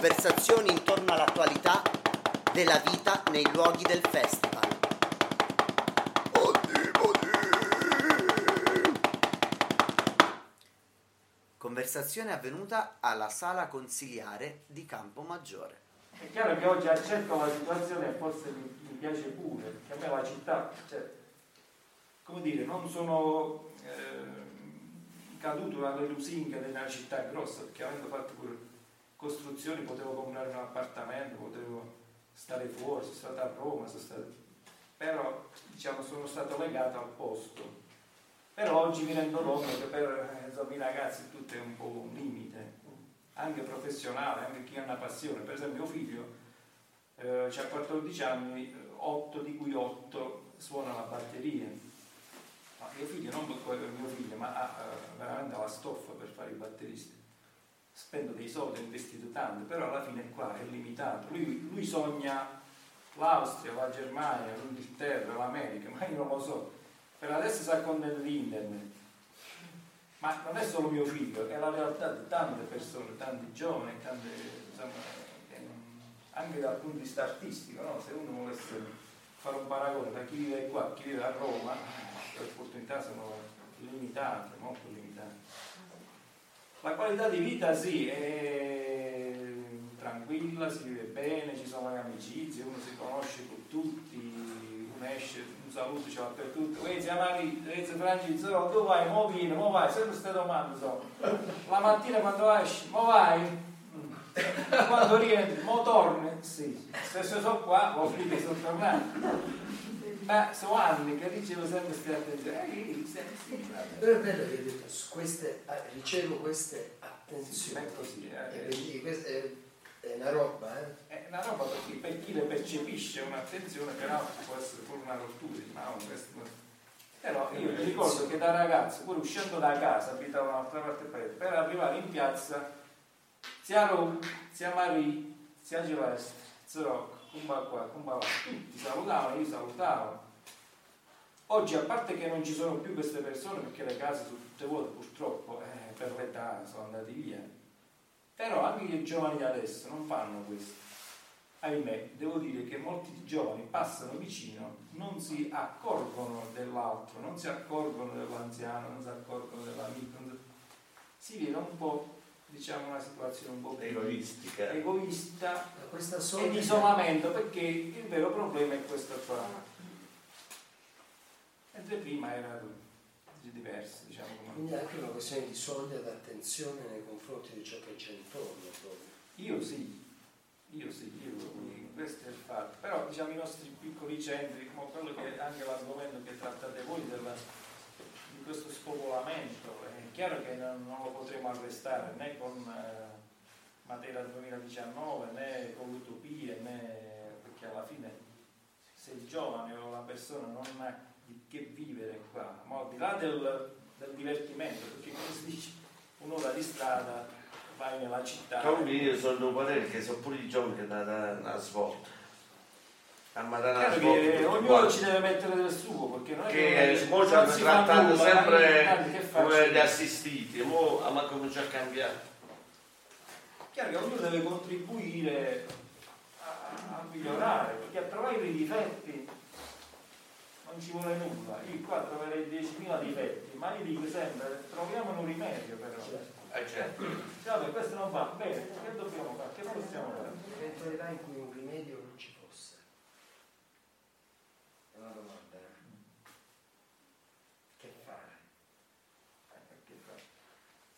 conversazioni intorno all'attualità della vita nei luoghi del festival. Conversazione avvenuta alla sala consiliare di Campo Maggiore. È chiaro che oggi accetto la situazione e forse mi, mi, piace pure, perché a me la città, cioè, come dire, non sono eh, caduto alle lusinghe della città grossa, perché avendo fatto pure costruzioni potevo comprare un appartamento, potevo stare fuori, sono stato a Roma, sono stato... però diciamo sono stato legato al posto. Però oggi mi rendo conto che per insomma, i ragazzi tutto è un po' un limite anche professionale, anche chi ha una passione. Per esempio mio figlio eh, ha 14 anni, 8 di cui 8 suona la batteria. Ma mio figlio, non mio figlio, ma ha uh, veramente la stoffa per fare i batteristi. Spendo dei soldi, ho investito tanto, però alla fine qua è limitato. Lui, lui sogna l'Austria, la Germania, l'Inghilterra, l'America, ma io non lo so. Per adesso si accontenta di internet ma non è solo mio figlio, è la realtà di tante persone, tanti giovani, tante, insomma, anche dal punto di vista artistico, no? se uno volesse fare un paragone tra chi vive qua e chi vive a Roma, le opportunità sono limitate, molto limitate. La qualità di vita sì, è tranquilla, si vive bene, ci sono le amicizie, uno si conosce con tutti, uno esce un saluto per tutti. Vedi, chiamavi, vedi Franci, so, dove vai, mo vieni, mo vai, sempre queste domande so. La mattina quando esci, mo vai? Quando rientri, mo torni? Sì. Se sono qua, ho finito che sono tornato. Ma sono anni che ricevo sempre queste attenzioni. Eh, Però è bello che hai detto, queste, ah, ricevo queste attenzioni. Sì, è così. Eh. E quindi queste, è una roba, eh? È una roba perché per chi le percepisce un'attenzione, peraltro può essere pure una rottura, ma no, questo... Però io mi ricordo che da ragazzo, pure uscendo da casa, abitavo da un'altra parte del paese, per arrivare in piazza, zia Rom, zia Marie, Celeste, zia Rocco, cumba qua, cumba là, tutti salutavano, io salutavo. Oggi, a parte che non ci sono più queste persone, perché le case sono tutte vuote, purtroppo, eh, per l'età sono andati via, però anche i giovani adesso non fanno questo. Ahimè, devo dire che molti giovani passano vicino, non si accorgono dell'altro, non si accorgono dell'anziano, non si accorgono dell'amico. Si vive un po', diciamo, una situazione un po' egoistica, egoista e di isolamento, perché il vero problema è questo qua. Mentre prima era diverso. Diciamo, Quindi anche una questione di soglia d'attenzione nei confronti di ciò che c'è intorno. Proprio. Io sì, io sì, io, questo è il fatto. Però diciamo i nostri piccoli centri, come quello che anche l'argomento che trattate voi della, questo spopolamento, è chiaro che non, non lo potremo arrestare né con eh, Matera 2019 né con l'utopia né perché alla fine se il giovane o la persona non ha di che vivere qua, ma al di là del, del divertimento, perché come si dice, un'ora di strada vai nella città. Io sono parere che sono pure i giovani che danno una svolta. A che ognuno ci deve mettere del suo perché non è che, che molti stanno trattando sempre come gli assistiti, ora ma comincia a cambiare. Chiaro che ognuno deve contribuire a, a migliorare, perché a trovare i difetti non ci vuole nulla. Io qua troverei 10.000 difetti, ma io dico sempre, troviamo un rimedio però. Eh certo. Cioè, questo non va bene, che dobbiamo fare? Che possiamo fare? Eventualità in cui un rimedio non ci fosse. È una domanda. Che fare? Eh, che fare?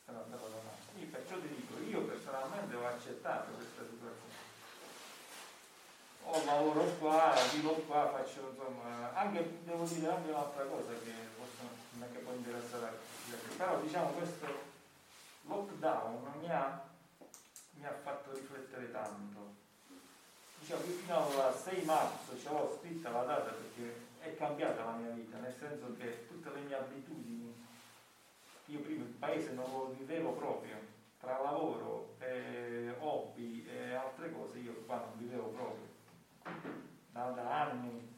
Questa è una domanda. Io perciò ti dico, io personalmente ho accettato questa situazione ho lavoro qua, vivo qua, faccio insomma, anche, devo dire anche un'altra cosa che forse non è che può interessare però diciamo questo lockdown mi ha, mi ha fatto riflettere tanto. Diciamo, fino al 6 marzo ce l'ho scritta la data perché è cambiata la mia vita, nel senso che tutte le mie abitudini, io prima il paese non lo vivevo proprio, tra lavoro, e hobby e altre cose io qua non vivevo proprio da, da anni.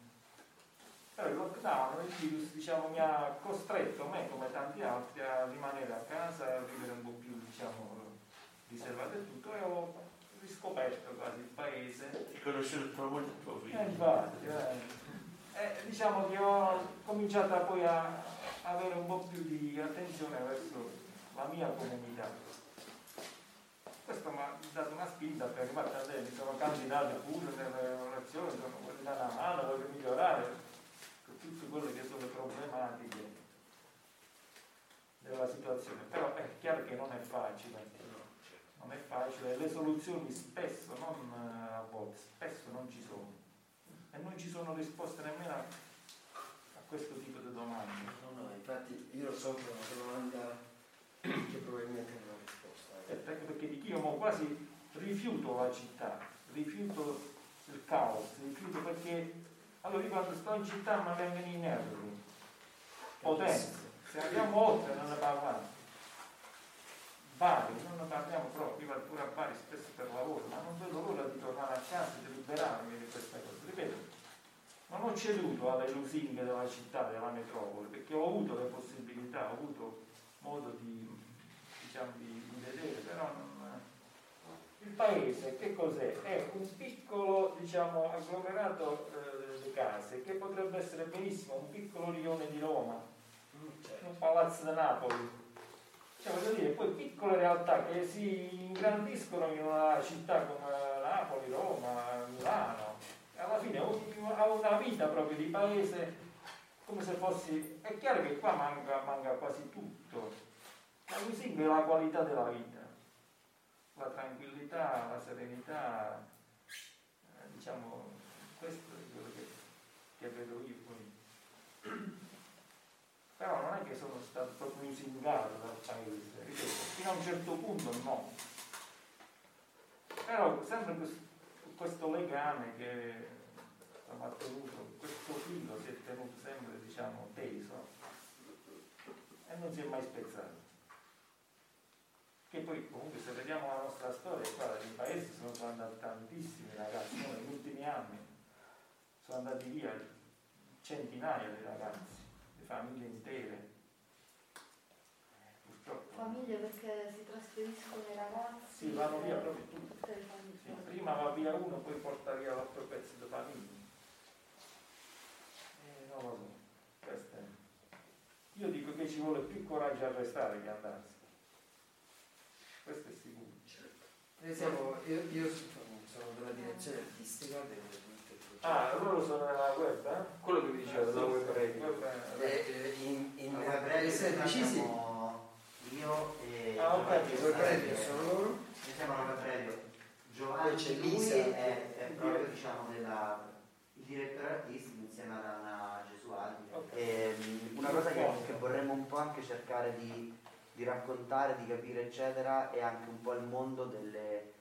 Però il lockdown, il virus diciamo, mi ha costretto me come tanti altri a rimanere a casa, a vivere un po' più diciamo, riservato e tutto e ho riscoperto quasi il paese. Hai conosciuto moglie e tuo figlio. Eh, infatti, eh. Eh, diciamo che ho cominciato poi a avere un po' più di attenzione verso la mia comunità. Questo mi ha dato una spinta per arrivare a te, mi sono candidato pure nelle orazioni, sono quelli da una mano, voglio migliorare per tutte quelle che sono le problematiche della situazione. Però è chiaro che non è facile, facile, le soluzioni spesso, non eh, a volte, spesso non ci sono e non ci sono risposte nemmeno a, questo tipo di domande. No, no, infatti io lo so che è una domanda che probabilmente non ha risposta. Eh. Perché, perché di io quasi rifiuto la città, rifiuto il caos, rifiuto perché allora io quando sto in città mi vengono i nervi, potenza, se andiamo oltre non ne parliamo. Bari, non parliamo proprio, io vado pure a Bari spesso per lavoro, ma non vedo l'ora di tornare a casa e di liberarmi di questa cosa. Ripeto, non ho ceduto alle lusinghe della città, della metropoli, perché ho avuto le possibilità, ho avuto modo di, diciamo, di, di vedere, però non, il paese che cos'è? È un piccolo diciamo, agglomerato eh, di case che potrebbe essere benissimo un piccolo rione di Roma, mm, certo. un palazzo di Napoli, cioè, voglio dire, poi piccole realtà che si ingrandiscono in una città come Napoli, Roma, Milano, e alla fine ha una vita proprio di paese come se fossi... È chiaro che qua manca, manca quasi tutto, ma così è la qualità della vita, la tranquillità, la serenità, eh, diciamo, questo è quello che, che vedo io però non è che sono stato proprio lusingato dal paese, ripeto, fino a un certo punto no. Però sempre questo legame che ha tenuto, questo filo si è tenuto sempre diciamo teso e non si è mai spezzato. Che poi comunque se vediamo la nostra storia, qua in paese sono andati tantissimi ragazzi, negli ultimi anni sono andati via centinaia di ragazzi famiglie intere. Purtroppo. Famiglie perché si trasferiscono i ragazzi? Sì, vanno via proprio tutti. Sì, prima va via uno, poi porta via l'altro pezzo di famiglia. Eh, non lo so, questo è. Io dico che ci vuole più coraggio a restare che andarsene. Questo è sicuro. Certo. io, io sono della direzione artistica del Ah, loro sono nella web, eh? Quello che vi dicevo, della web radio. Eh, eh, in, in radio siamo io e ah, ok, web radio sono loro. Noi siamo la web radio. Giovanni c'è Lisa è, è proprio diciamo della, il direttore artistico insieme ad Anna Gesualdi. Okay. E, ehm, una cosa che, che, vorremmo un po' anche cercare di, di raccontare, di capire eccetera, è anche un po' il mondo delle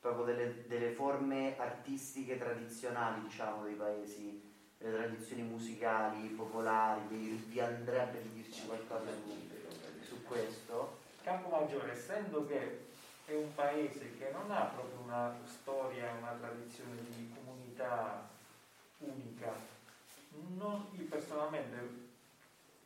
proprio delle, delle, forme artistiche tradizionali, diciamo, dei paesi, delle tradizioni musicali, popolari, vi, vi andrebbe di dirci qualcosa su, su questo? Campomaggiore, essendo che è un paese che non ha proprio una storia, una tradizione di comunità unica, non, io personalmente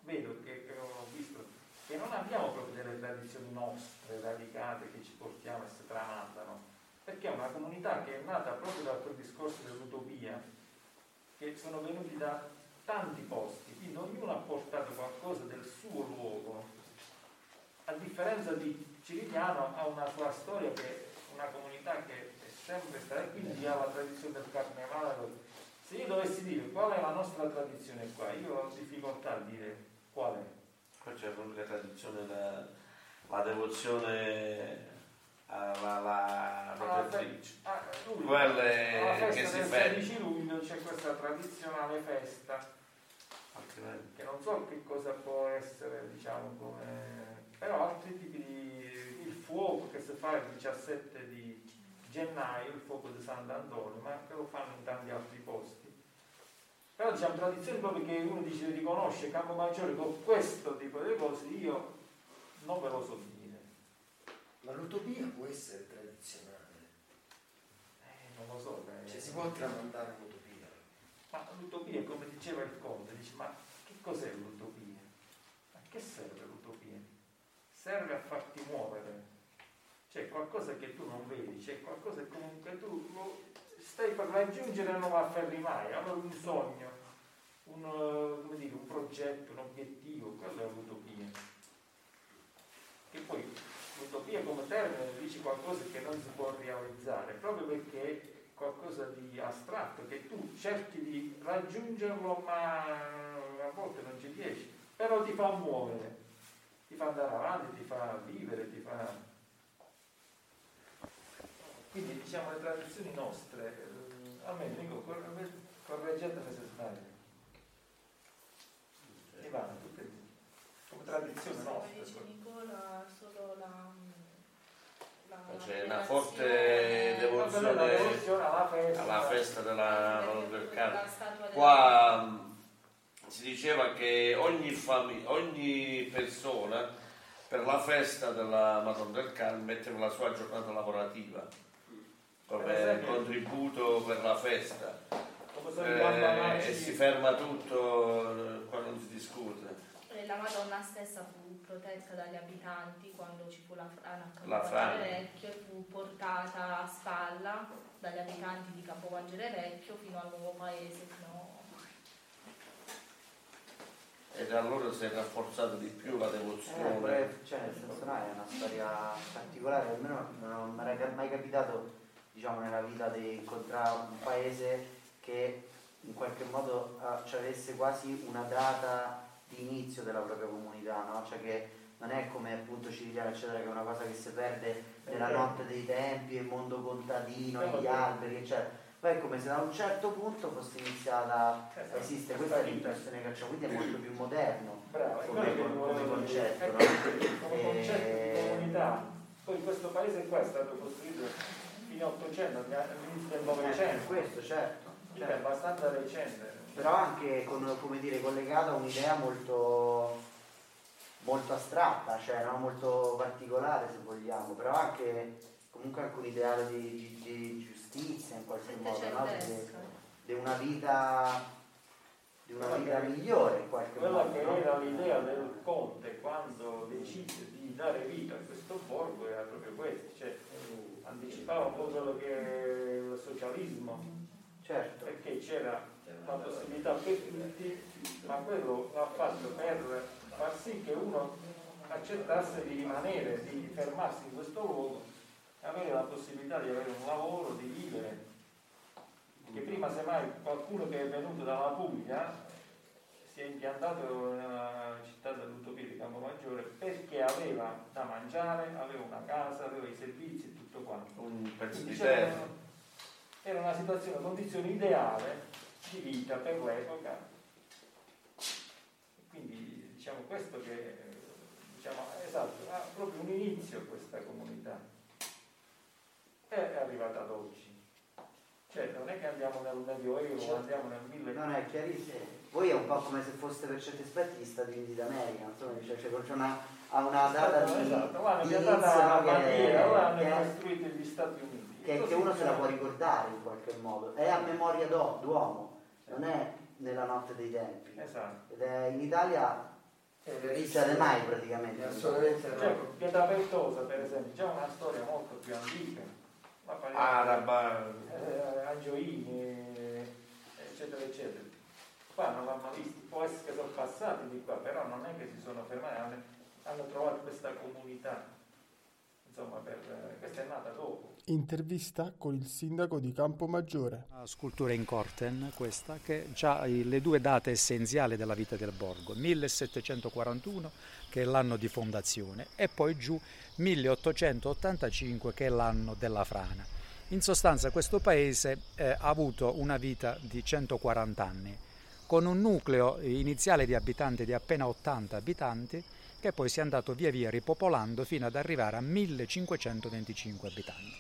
vedo che, che ho visto che non abbiamo proprio delle tradizioni nostre radicate che ci portiamo e si tramandano perché è una comunità che è nata proprio da quel discorso dell'utopia, che sono venuti da tanti posti, quindi ognuno ha portato qualcosa del suo luogo. A differenza di Cirigliano ha una sua storia che è una comunità che è sempre stata quindi ha la tradizione del carnevale. Se io dovessi dire qual è la nostra tradizione qua, io ho difficoltà a dire qual è. Qua c'è proprio la tradizione, la, la devozione alla, alla protettrice. Ah, Quelle alla festa che si del 16 luglio c'è questa tradizionale festa che non so che cosa può essere, diciamo, come... però altri tipi di... il fuoco che si fa il 17 di gennaio, il fuoco di Sant'Antonio, ma che lo fanno in tanti altri posti. Però diciamo tradizioni proprio che uno dice riconosce Campo Maggiore con questo tipo di cose, io non ve lo so dire. Ma l'utopia può essere tradizionale. Eh, non lo so. Eh. Cioè, si può tramandare l'utopia. Ma l'utopia, come diceva il Conte, dice, ma che cos'è l'utopia? A che serve l'utopia? Serve a farti muovere. Cioè, qualcosa che tu non vedi, c'è qualcosa che comunque tu lo stai per raggiungere e non lo afferri mai, allora un sogno, un, dire, un progetto, un obiettivo, quello è l'utopia. Che poi l'utopia come termine dice qualcosa che non si può realizzare, proprio perché è qualcosa di astratto, che tu cerchi di raggiungerlo ma a volte non ci riesci, però ti fa muovere, ti fa andare avanti, ti fa vivere, ti fa... Quindi diciamo le tradizioni nostre, eh, almeno dico, correggetemi se sbaglio. Ivana, tu che come tradizione nostra. Nicola, solo la c'è una forte devozione alla festa, alla festa della Madonna del Carmine. Qua si diceva che ogni, famig- ogni persona per la festa della Madonna del Carmine metteva la sua giornata lavorativa come contributo per la festa. Eh, e si ferma tutto qua non si discute la Madonna stessa fu protetta dagli abitanti quando ci fu la frana a Vecchio e fu portata a spalla dagli abitanti di Capovangere Vecchio fino al nuovo paese. Fino... E da allora si è rafforzata di più la devozione. Eh, cioè, nel senso, no, è una storia particolare, almeno non mi era mai capitato diciamo, nella vita di incontrare un paese che in qualche modo uh, ci avesse quasi una data inizio della propria comunità, no? cioè che non è come appunto Cirigliano eccetera che è una cosa che si perde nella notte dei tempi, il mondo contadino, gli alberi eccetera. Poi è come se da un certo punto fosse iniziata a esatto. esistere, questa è l'impressione che ho, quindi è molto più moderno come, come concetto. No? Come concetto di comunità. Poi questo paese qua è stato costruito fino all'800, all'inizio del Novecento. Eh, questo certo. certo. È abbastanza recente però anche con, come dire, collegata a un'idea molto, molto astratta, cioè no? molto particolare se vogliamo, però anche comunque anche un ideale di, di, di giustizia in qualche modo, no? di, di, una vita di una vita migliore in qualche Quella modo. Quella che era l'idea del conte quando decise di dare vita a questo borgo era proprio questo, cioè anticipava un po' quello che è il socialismo. Certo. Perché c'era la possibilità per tutti, ma quello l'ha fatto per far sì che uno accettasse di rimanere, di fermarsi in questo luogo e avere la possibilità di avere un lavoro, di vivere. Che prima semmai qualcuno che è venuto dalla Puglia si è impiantato nella città dell'Utopia di Campomaggiore perché aveva da mangiare, aveva una casa, aveva i servizi e tutto quanto. Un pezzo di terra. Era una situazione, una condizione ideale vita per l'epoca. Quindi diciamo questo che diciamo, esatto, ha proprio un inizio questa comunità. È arrivata ad oggi. Cioè non è che andiamo nel Medioevo, certo. andiamo nel 1000. No, no, è chiarissimo. Voi è un po' come se foste per certi aspetti gli Stati Uniti d'America, insomma, cioè, c'è una, ha una data esatto, di, esatto. Guarda, di inizio data no, bandiera, allora hanno costruito gli Stati Uniti. Che, che uno se la può ricordare in qualche modo, è a memoria d'uomo non è nella notte dei tempi. Esatto. Ed è in Italia non succede mai praticamente. Assolutamente no. Cioè, Pietra Ventosa, per esempio, c'è una storia molto più antica. Araba. Eh, Angioini, eccetera, eccetera. Qua non l'hanno visto, può essere che sono passati di qua, però non è che si sono fermati, hanno, hanno trovato questa comunità. Insomma, per, questa è nata dopo. Intervista con il sindaco di Campomaggiore. Una scultura in Corten, questa, che ha le due date essenziali della vita del borgo, 1741 che è l'anno di fondazione e poi giù 1885 che è l'anno della frana. In sostanza questo paese eh, ha avuto una vita di 140 anni, con un nucleo iniziale di abitanti di appena 80 abitanti che poi si è andato via via ripopolando fino ad arrivare a 1525 abitanti.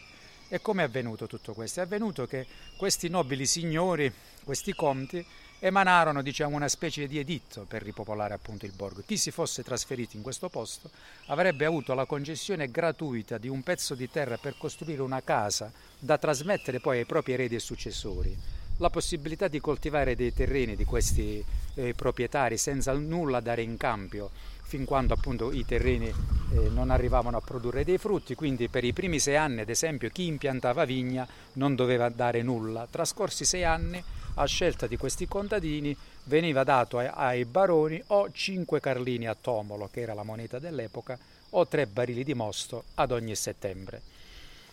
E come è avvenuto tutto questo? È avvenuto che questi nobili signori, questi conti, emanarono diciamo, una specie di editto per ripopolare appunto il borgo. Chi si fosse trasferito in questo posto avrebbe avuto la concessione gratuita di un pezzo di terra per costruire una casa da trasmettere poi ai propri eredi e successori la possibilità di coltivare dei terreni di questi eh, proprietari senza nulla dare in cambio fin quando appunto i terreni eh, non arrivavano a produrre dei frutti, quindi per i primi sei anni ad esempio chi impiantava vigna non doveva dare nulla. Trascorsi sei anni a scelta di questi contadini veniva dato ai, ai baroni o 5 carlini a tomolo, che era la moneta dell'epoca, o 3 barili di mosto ad ogni settembre.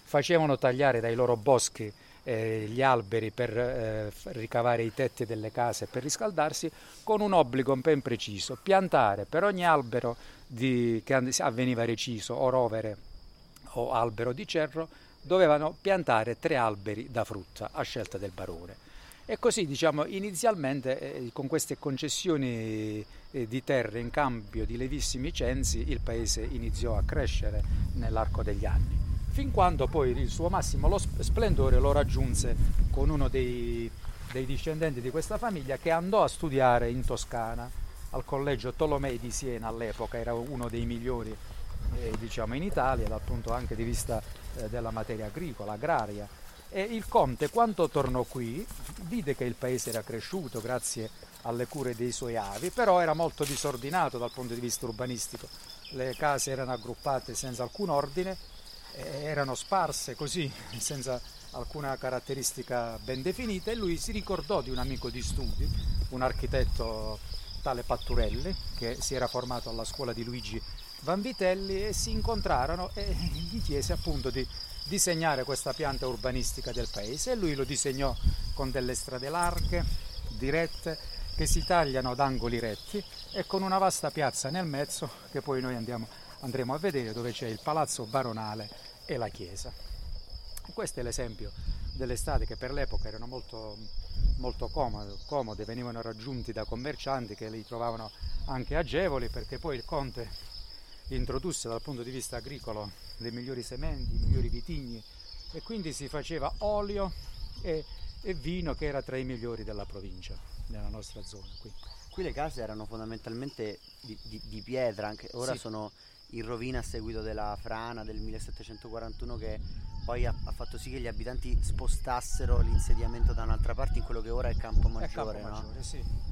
Facevano tagliare dai loro boschi eh, gli alberi per eh, ricavare i tetti delle case per riscaldarsi, con un obbligo ben preciso, piantare per ogni albero di, che avveniva reciso o rovere o albero di cerro, dovevano piantare tre alberi da frutta a scelta del barone. E così diciamo inizialmente eh, con queste concessioni eh, di terre in cambio di levissimi censi il paese iniziò a crescere nell'arco degli anni, fin quando poi il suo massimo splendore lo raggiunse con uno dei, dei discendenti di questa famiglia che andò a studiare in Toscana al collegio Tolomei di Siena all'epoca, era uno dei migliori eh, diciamo in Italia dal punto anche di vista eh, della materia agricola, agraria e il conte, quando tornò qui, vide che il paese era cresciuto grazie alle cure dei suoi avi, però era molto disordinato dal punto di vista urbanistico. Le case erano aggruppate senza alcun ordine, erano sparse così, senza alcuna caratteristica ben definita, e lui si ricordò di un amico di studi, un architetto tale Patturelli, che si era formato alla scuola di Luigi Vanvitelli, e si incontrarono e gli chiese appunto di disegnare questa pianta urbanistica del paese. E lui lo disegnò con delle strade larghe, dirette, che si tagliano ad angoli retti e con una vasta piazza nel mezzo che poi noi andiamo, andremo a vedere dove c'è il palazzo baronale e la chiesa. Questo è l'esempio delle strade che per l'epoca erano molto, molto comode, comode, venivano raggiunti da commercianti che li trovavano anche agevoli perché poi il conte introdusse dal punto di vista agricolo le migliori sementi, i migliori vitigni e quindi si faceva olio e, e vino che era tra i migliori della provincia, nella nostra zona qui. Qui le case erano fondamentalmente di, di, di pietra, anche ora sì. sono in rovina a seguito della frana del 1741 che poi ha, ha, fatto sì che gli abitanti spostassero l'insediamento da un'altra parte in quello che ora è Campo Maggiore. È Campo Maggiore, no? sì.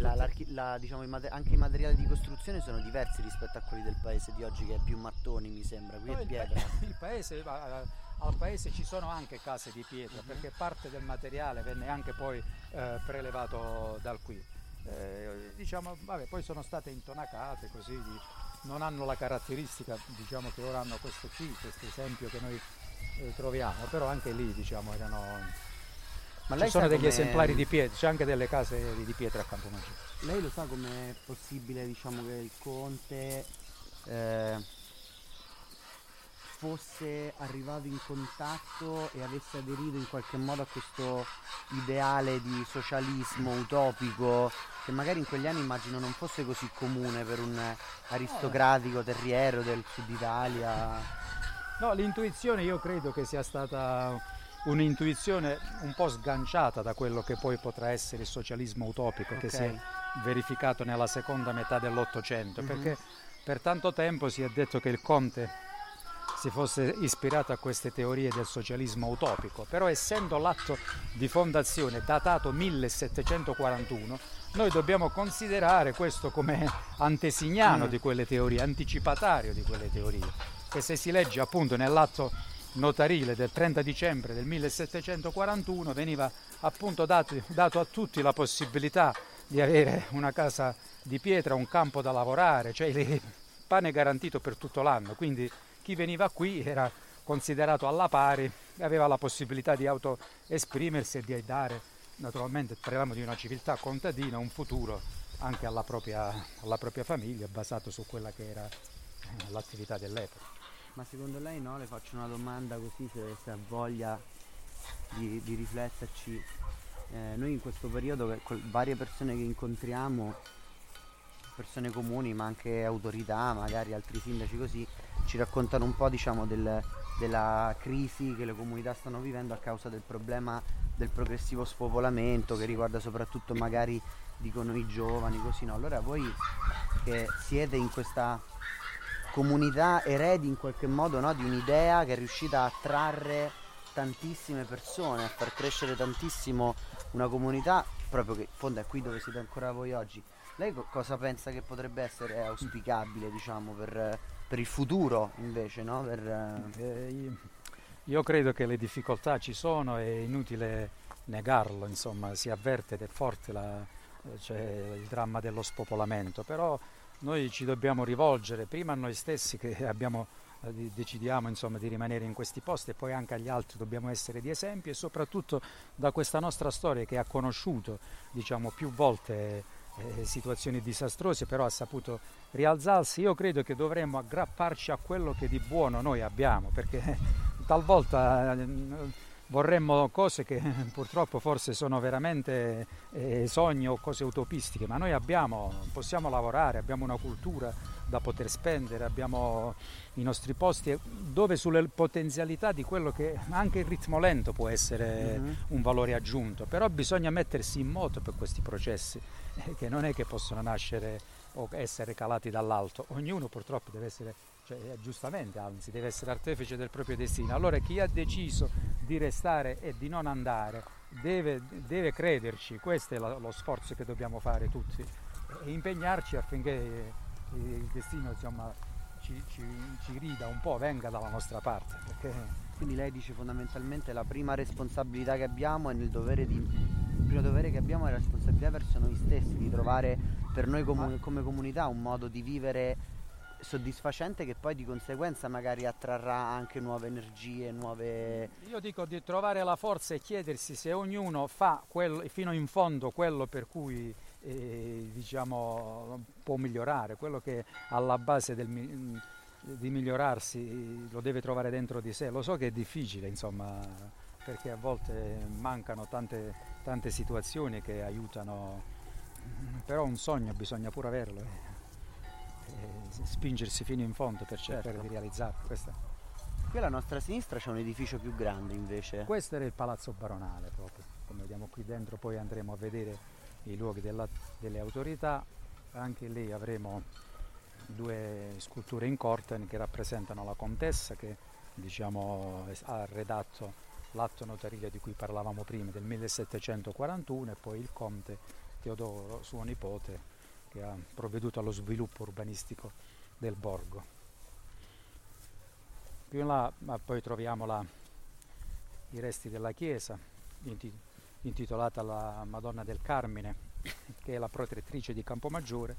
La, la, diciamo, i mater- anche i materiali di costruzione sono diversi rispetto a quelli del paese di oggi che è più mattoni mi sembra, qui no, è pietra. Il, paese, al paese ci sono anche case di pietra uh-huh. perché parte del materiale venne anche poi eh, prelevato dal qui. Eh, diciamo, vabbè, poi sono state intonacate così, di, non hanno la caratteristica diciamo, che ora hanno questo qui, questo esempio che noi eh, troviamo, però anche lì diciamo, erano ma lei Ci sono degli esemplari di pietra, c'è anche delle case di pietra a Campomaggiore. Lei lo sa com'è possibile diciamo, che il conte eh, fosse arrivato in contatto e avesse aderito in qualche modo a questo ideale di socialismo utopico che magari in quegli anni immagino non fosse così comune per un aristocratico terriero del sud Italia. No, l'intuizione io credo che sia stata un'intuizione un po' sganciata da quello che poi potrà essere il socialismo utopico okay. che si è verificato nella seconda metà dell'Ottocento, mm-hmm. perché per tanto tempo si è detto che il Conte si fosse ispirato a queste teorie del socialismo utopico, però essendo l'atto di fondazione datato 1741, noi dobbiamo considerare questo come antesignano mm. di quelle teorie, anticipatario di quelle teorie, che se si legge appunto nell'atto notarile del 30 dicembre del 1741 veniva appunto dato, dato, a tutti la possibilità di avere una casa di pietra, un campo da lavorare, cioè il pane garantito per tutto l'anno, quindi chi veniva qui era considerato alla pari, aveva la possibilità di autoesprimersi e di dare, naturalmente parliamo di una civiltà contadina, un futuro anche alla propria, alla propria famiglia basato su quella che era l'attività dell'epoca. Ma secondo lei no? Le faccio una domanda così se, se ha voglia di, di rifletterci. Eh, noi in questo periodo con varie persone che incontriamo, persone comuni ma anche autorità, magari altri sindaci così, ci raccontano un po' diciamo del, della crisi che le comunità stanno vivendo a causa del problema del progressivo spopolamento che riguarda soprattutto magari dicono i giovani così no allora voi che siete in questa comunità eredi in qualche modo no, di un'idea che è riuscita a trarre tantissime persone, a far crescere tantissimo una comunità, proprio che in fondo è qui dove siete ancora voi oggi. Lei co- cosa pensa che potrebbe essere auspicabile, diciamo, per, per il futuro invece, no? Per, eh, io, io credo che le difficoltà ci sono, è inutile negarlo, insomma, si avverte ed è forte la, cioè, il dramma dello spopolamento, però noi ci dobbiamo rivolgere prima a noi stessi che abbiamo, eh, decidiamo insomma, di rimanere in questi posti e poi anche agli altri dobbiamo essere di esempio e soprattutto da questa nostra storia che ha conosciuto diciamo, più volte eh, situazioni disastrose però ha saputo rialzarsi, io credo che dovremmo aggrapparci a quello che di buono noi abbiamo perché talvolta... Eh, vorremmo cose che purtroppo forse sono veramente eh, sogni o cose utopistiche, ma noi abbiamo, possiamo lavorare, abbiamo una cultura da poter spendere, abbiamo i nostri posti dove sulle potenzialità di quello che anche il ritmo lento può essere mm-hmm. un valore aggiunto, però bisogna mettersi in moto per questi processi eh, che non è che possono nascere o essere calati dall'alto, ognuno purtroppo deve essere cioè, eh, giustamente anzi deve essere artefice del proprio destino. Allora chi ha deciso di restare e di non andare deve, deve crederci, questo è la, lo sforzo che dobbiamo fare tutti. E impegnarci affinché il destino insomma, ci, ci, ci rida un po', venga dalla nostra parte. Perché... Quindi lei dice fondamentalmente la prima responsabilità che abbiamo è nel dovere di il primo dovere che abbiamo è la responsabilità verso noi stessi, di trovare per noi come, come comunità un modo di vivere soddisfacente che poi di conseguenza magari attrarrà anche nuove energie, nuove... Io dico di trovare la forza e chiedersi se ognuno fa quello, fino in fondo quello per cui eh, diciamo, può migliorare, quello che alla base del, di migliorarsi lo deve trovare dentro di sé. Lo so che è difficile, insomma, perché a volte mancano tante, tante situazioni che aiutano, però un sogno bisogna pure averlo. Eh spingersi fino in fondo per cercare certo. di realizzarlo. Questa. Qui alla nostra sinistra c'è un edificio più grande invece. Questo era il palazzo baronale proprio, come vediamo qui dentro poi andremo a vedere i luoghi della, delle autorità, anche lì avremo due sculture in corten che rappresentano la contessa che diciamo, ha redatto l'atto notarile di cui parlavamo prima del 1741 e poi il conte Teodoro, suo nipote, che ha provveduto allo sviluppo urbanistico del borgo. Più in là poi troviamo la, i resti della chiesa intitolata la Madonna del Carmine, che è la protettrice di Campomaggiore,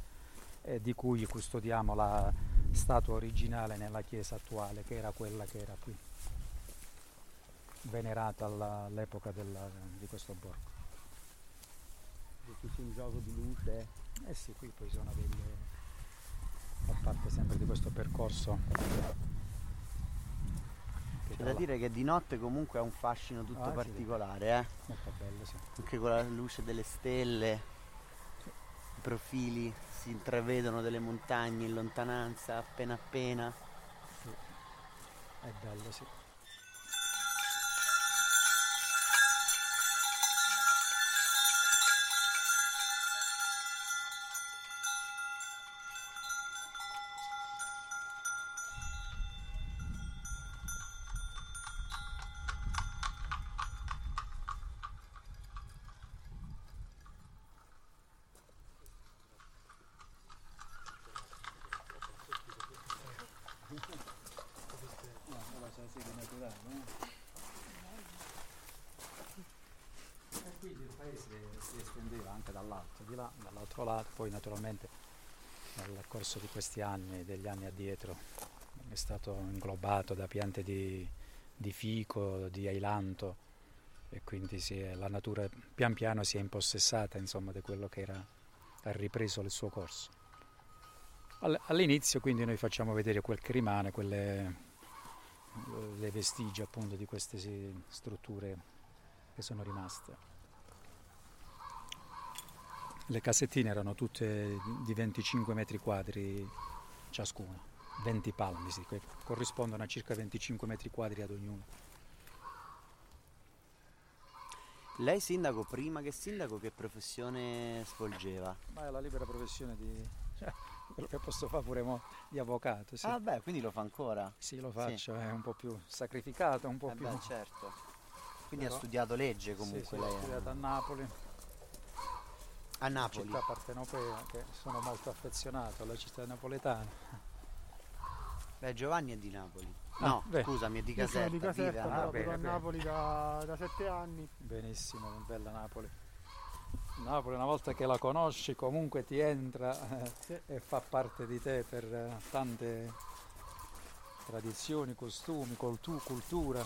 eh, di cui custodiamo la statua originale nella chiesa attuale, che era quella che era qui, venerata all'epoca della, di questo borgo. C'è un gioco di luce eh sì, qui poi sono delle... fa parte sempre di questo percorso. C'è da dire che di notte comunque ha un fascino tutto ah, particolare, sì. eh? Molto bello, sì. Anche con la luce delle stelle, sì. i profili, si intravedono delle montagne in lontananza, appena appena. Sì. È bello, sì. Dall'alto, di là, dall'altro lato, poi naturalmente nel corso di questi anni, degli anni addietro, è stato inglobato da piante di, di fico, di ailanto e quindi è, la natura pian piano si è impossessata insomma, di quello che era, ha ripreso il suo corso. All'inizio quindi noi facciamo vedere quel che rimane, quelle, le vestigia appunto di queste strutture che sono rimaste. Le casettine erano tutte di 25 metri quadri ciascuna, 20 palmi, sì, che corrispondono a circa 25 metri quadri ad ognuno. Lei sindaco, prima che sindaco, che professione svolgeva? Ma è la libera professione di... Cioè, quello che posso fare pure mo, di avvocato, sì. Ah beh, quindi lo fa ancora? Sì, lo faccio, sì. è un po' più sacrificato, un po' eh più... Beh, certo Quindi Però- ha studiato legge comunque sì, lei. studiato a Napoli, A Napoli. città partenopea, che sono molto affezionato alla città napoletana. Beh, Giovanni è di Napoli. Ah, No, beh. scusami, è di Io sono Caserta. di vive Caserta, a però Napoli. vivo a bene. Napoli da, da sette anni. Benissimo, bella Napoli. Napoli una volta che la conosci comunque ti entra eh, Sì. e fa parte di te per eh, tante tradizioni, costumi, cultu- cultura.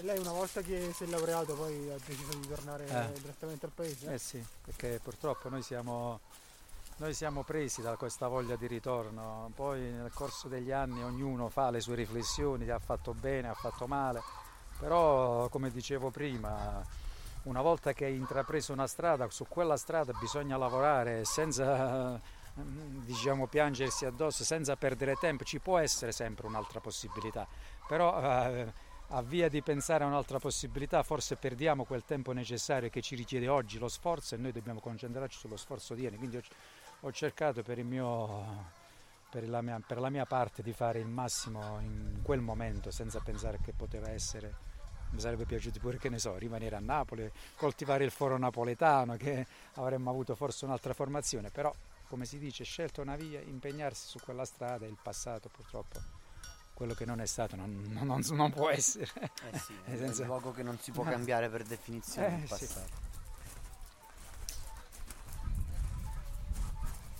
E lei una volta che si è laureato poi ha deciso di tornare Eh. direttamente al paese? Eh sì, perché purtroppo noi siamo, noi siamo presi da questa voglia di ritorno, poi nel corso degli anni ognuno fa le sue riflessioni, ha fatto bene, ha fatto male, però come dicevo prima, una volta che hai intrapreso una strada, su quella strada bisogna lavorare senza diciamo piangersi addosso, senza perdere tempo, ci può essere sempre un'altra possibilità, però eh, a via di pensare a un'altra possibilità forse perdiamo quel tempo necessario che ci richiede oggi lo sforzo e noi dobbiamo concentrarci sullo sforzo di ieri, quindi ho, cercato per, mio, per, la mia, per la mia parte di fare il massimo in quel momento senza pensare che poteva essere mi sarebbe piaciuto pure, che ne so, rimanere a Napoli, coltivare il foro napoletano, che avremmo avuto forse un'altra formazione, però come si dice, scelta una via, impegnarsi su quella strada, il passato purtroppo, quello che non è stato non, non- non può essere. Eh sì, è senso- un luogo che non si può cambiare per definizione Eh, il sì. passato.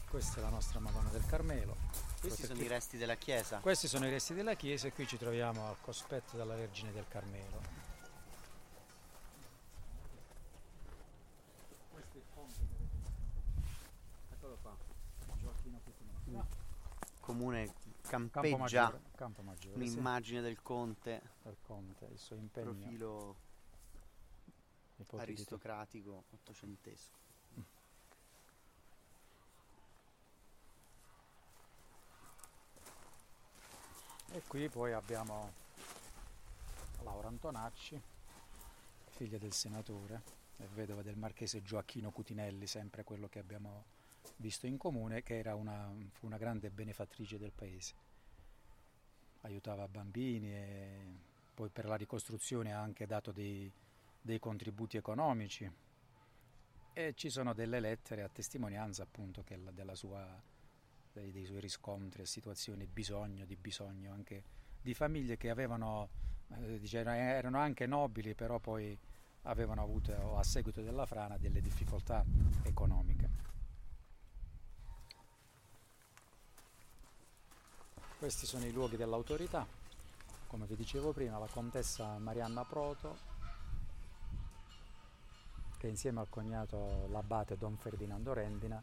Questa è la nostra Madonna del Carmelo. Questi sono i resti della chiesa. Questi sono i resti della chiesa e qui ci troviamo al cospetto della Vergine del Carmelo. Questo è il ponte. Eccolo qua. Gioacchino Cucino. Comune Campo campeggia Maggiore. Campo Maggiore. sì, un'immagine del conte, del Conte, il suo impegno. profilo aristocratico ottocentesco. E qui poi abbiamo Laura Antonacci, figlia del senatore e vedova del marchese Gioacchino Cutinelli, sempre quello che abbiamo visto in comune, che una, fu una grande benefattrice del paese. Aiutava bambini e poi per la ricostruzione ha anche dato dei, dei contributi economici e ci sono delle lettere a testimonianza appunto sua dei, dei suoi riscontri situazioni, bisogno di bisogno anche di famiglie che avevano, eh, erano anche nobili, però poi avevano avuto a seguito della frana delle difficoltà economiche. Questi sono i luoghi dell'autorità, come vi dicevo prima, la contessa Marianna Proto, che insieme al cognato l'abate Don Ferdinando Rendina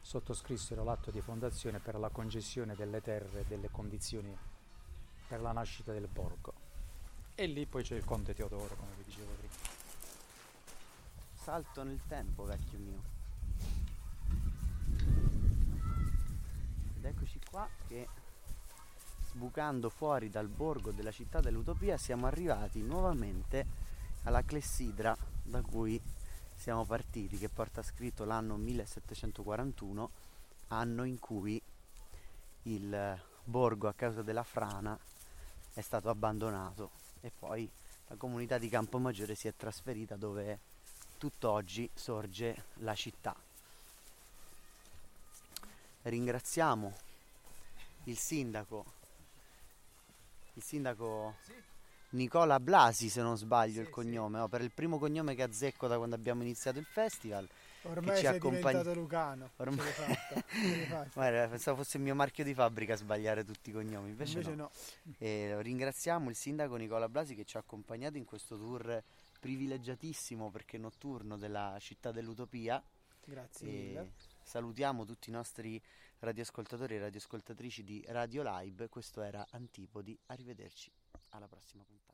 sottoscrissero l'atto di fondazione per la concessione delle terre e delle condizioni per la nascita del borgo. E lì poi c'è il conte Teodoro, come vi dicevo prima. Salto nel tempo, vecchio mio. Ed eccoci qua che sbucando fuori dal borgo della città dell'Utopia siamo arrivati nuovamente alla clessidra da cui siamo partiti, che porta scritto l'anno 1741, anno in cui il borgo a causa della frana è stato abbandonato e poi la comunità di Campomaggiore si è trasferita dove tutt'oggi sorge la città. Ringraziamo il sindaco, il sindaco Nicola Blasi se non sbaglio il cognome, oh, per il primo cognome che azzecco da quando abbiamo iniziato il festival. Ormai ci sei accompagna- diventato Lucano. Ormai- l'hai. Guarda, pensavo fosse il mio marchio di fabbrica sbagliare tutti i cognomi, invece, Invece no. no. E ringraziamo il sindaco Nicola Blasi che ci ha accompagnato in questo tour privilegiatissimo perché notturno della città dell'Utopia. Grazie E mille. salutiamo tutti i nostri radioascoltatori e radioascoltatrici di Radio Live. Questo era Antipodi. Arrivederci alla prossima puntata.